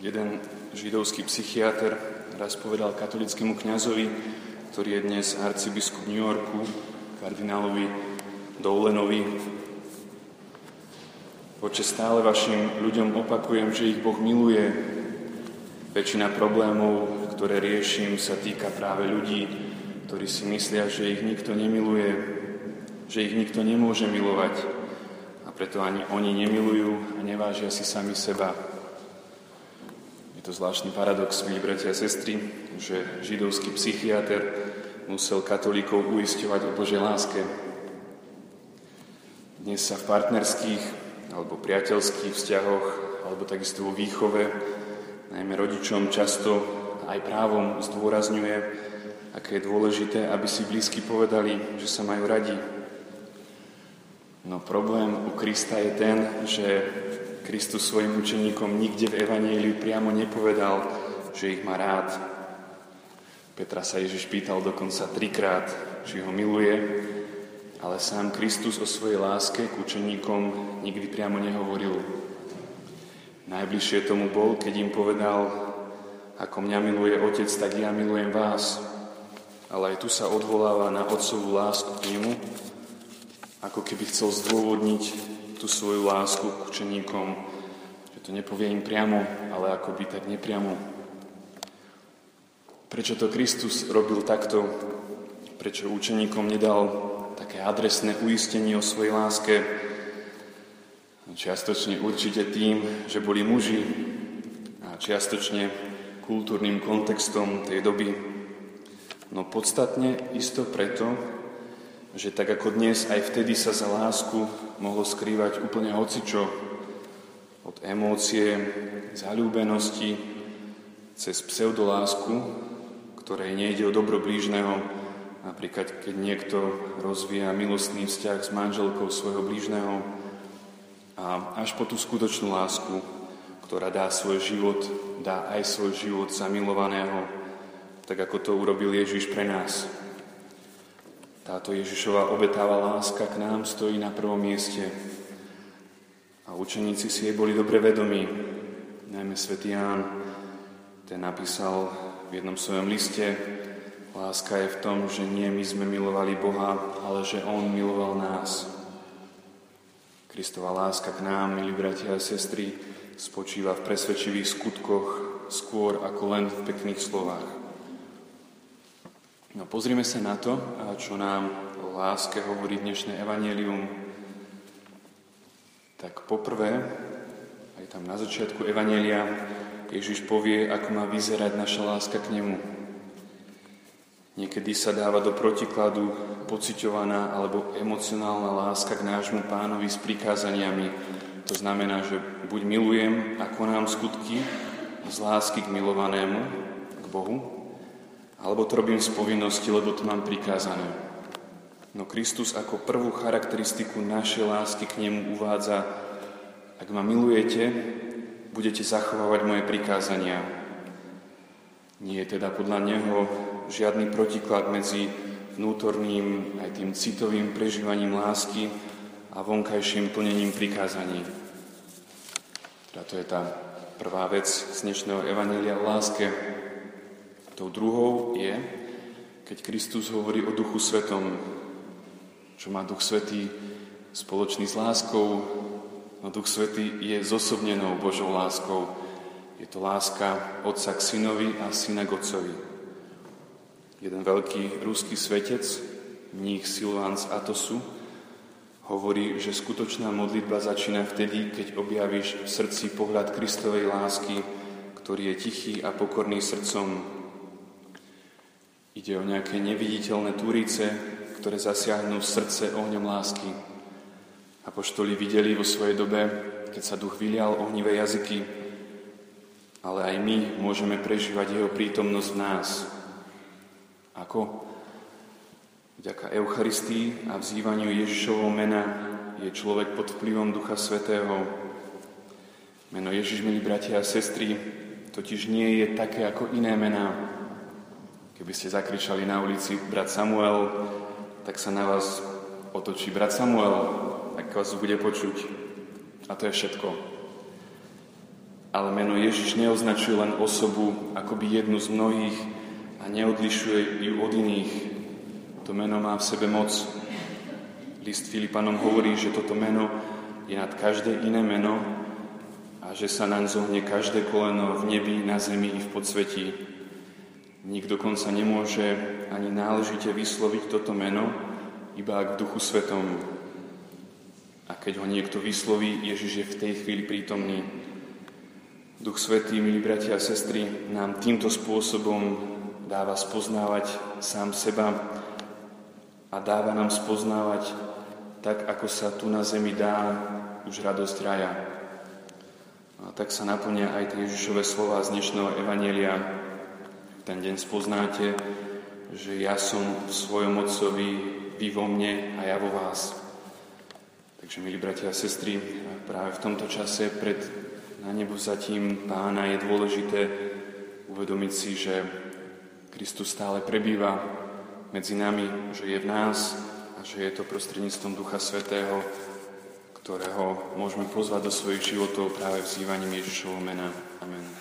Jeden židovský psychiatr raz povedal katolickému kňazovi, ktorý je dnes arcibiskup New Yorku, kardinálovi Doulenovi. Oče, stále vašim ľuďom opakujem, že ich Boh miluje. Väčšina problémov, ktoré riešim, sa týka práve ľudí, ktorí si myslia, že ich nikto nemiluje, že ich nikto nemôže milovať a preto ani oni nemilujú a nevážia si sami seba. Je to zvláštny paradox, milí bratia a sestry, že židovský psychiatr musel katolíkov uisťovať o Božej láske. Dnes sa v partnerských alebo priateľských vzťahoch, alebo takisto vo výchove, najmä rodičom často aj právom zdôrazňuje, aké je dôležité, aby si blízky povedali, že sa majú radi. No problém u Krista je ten, že Kristus svojim učeníkom nikde v Evanieliu priamo nepovedal, že ich má rád. Petra sa Ježiš pýtal dokonca trikrát, či ho miluje, ale sám Kristus o svojej láske k učeníkom nikdy priamo nehovoril. Najbližšie tomu bol, keď im povedal, ako mňa miluje Otec, tak ja milujem vás. Ale aj tu sa odvoláva na Otcovú lásku k nemu, ako keby chcel zdôvodniť tú svoju lásku k učeníkom, že to nepovie im priamo, ale ako by tak nepriamo. Prečo to Kristus robil takto? Prečo učeníkom nedal také adresné uistenie o svojej láske? Čiastočne určite tým, že boli muži a čiastočne kultúrnym kontextom tej doby. No podstatne isto preto, že tak ako dnes, aj vtedy sa za lásku mohlo skrývať úplne hocičo, od emócie, zalúbenosti, cez pseudolásku, ktorej nejde o dobro blížneho, napríklad keď niekto rozvíja milostný vzťah s manželkou svojho blížneho, a až po tú skutočnú lásku, ktorá dá svoj život, dá aj svoj život za milovaného, tak ako to urobil Ježiš pre nás. Táto Ježišova obetáva láska k nám stojí na prvom mieste. A učeníci si jej boli dobre vedomí. Najmä svätý Ján, ten napísal v jednom svojom liste, láska je v tom, že nie my sme milovali Boha, ale že On miloval nás. Kristová láska k nám, milí bratia a sestry, spočíva v presvedčivých skutkoch skôr ako len v pekných slovách. No pozrime sa na to, čo nám o láske hovorí dnešné evanelium. Tak poprvé, aj tam na začiatku evanelia, Ježiš povie, ako má vyzerať naša láska k nemu. Niekedy sa dáva do protikladu pociťovaná alebo emocionálna láska k nášmu pánovi s prikázaniami. To znamená, že buď milujem a konám skutky z lásky k milovanému, k Bohu, alebo to robím z povinnosti, lebo to mám prikázané. No Kristus ako prvú charakteristiku našej lásky k nemu uvádza, ak ma milujete, budete zachovávať moje prikázania. Nie je teda podľa neho žiadny protiklad medzi vnútorným aj tým citovým prežívaním lásky a vonkajším plnením prikázaní. Teda to je tá prvá vec z dnešného Evanília o láske, Tou druhou je, keď Kristus hovorí o Duchu Svetom, čo má Duch Svetý spoločný s láskou, no Duch Svetý je zosobnenou Božou láskou. Je to láska Otca k Synovi a Syna k Otcovi. Jeden veľký ruský svetec, mních Silván z Atosu, hovorí, že skutočná modlitba začína vtedy, keď objavíš v srdci pohľad Kristovej lásky, ktorý je tichý a pokorný srdcom, Ide o nejaké neviditeľné túrice, ktoré zasiahnu srdce ohňom lásky. Apoštoli videli vo svojej dobe, keď sa duch vylial ohnivé jazyky, ale aj my môžeme prežívať jeho prítomnosť v nás. Ako? Vďaka Eucharistii a vzývaniu Ježišovho mena je človek pod vplyvom Ducha Svetého. Meno Ježiš, milí bratia a sestry, totiž nie je také ako iné mená, Keby ste zakričali na ulici brat Samuel, tak sa na vás otočí brat Samuel, ak vás bude počuť. A to je všetko. Ale meno Ježiš neoznačuje len osobu akoby jednu z mnohých a neodlišuje ju od iných. To meno má v sebe moc. List Filipanom hovorí, že toto meno je nad každé iné meno a že sa nám zohne každé koleno v nebi, na zemi i v podsvetí. Nik dokonca nemôže ani náležite vysloviť toto meno, iba ak v duchu svetom. A keď ho niekto vysloví, Ježiš je v tej chvíli prítomný. Duch Svetý, milí bratia a sestry, nám týmto spôsobom dáva spoznávať sám seba a dáva nám spoznávať tak, ako sa tu na zemi dá už radosť raja. A tak sa naplnia aj tie Ježišové slova z dnešného Evanielia. Ten deň spoznáte, že ja som v svojom Otcovi, vy vo mne a ja vo vás. Takže, milí bratia a sestry, práve v tomto čase pred na nebu zatím pána je dôležité uvedomiť si, že Kristus stále prebýva medzi nami, že je v nás a že je to prostredníctvom Ducha Svetého, ktorého môžeme pozvať do svojich životov práve vzývaním Ježišovho mena. Amen.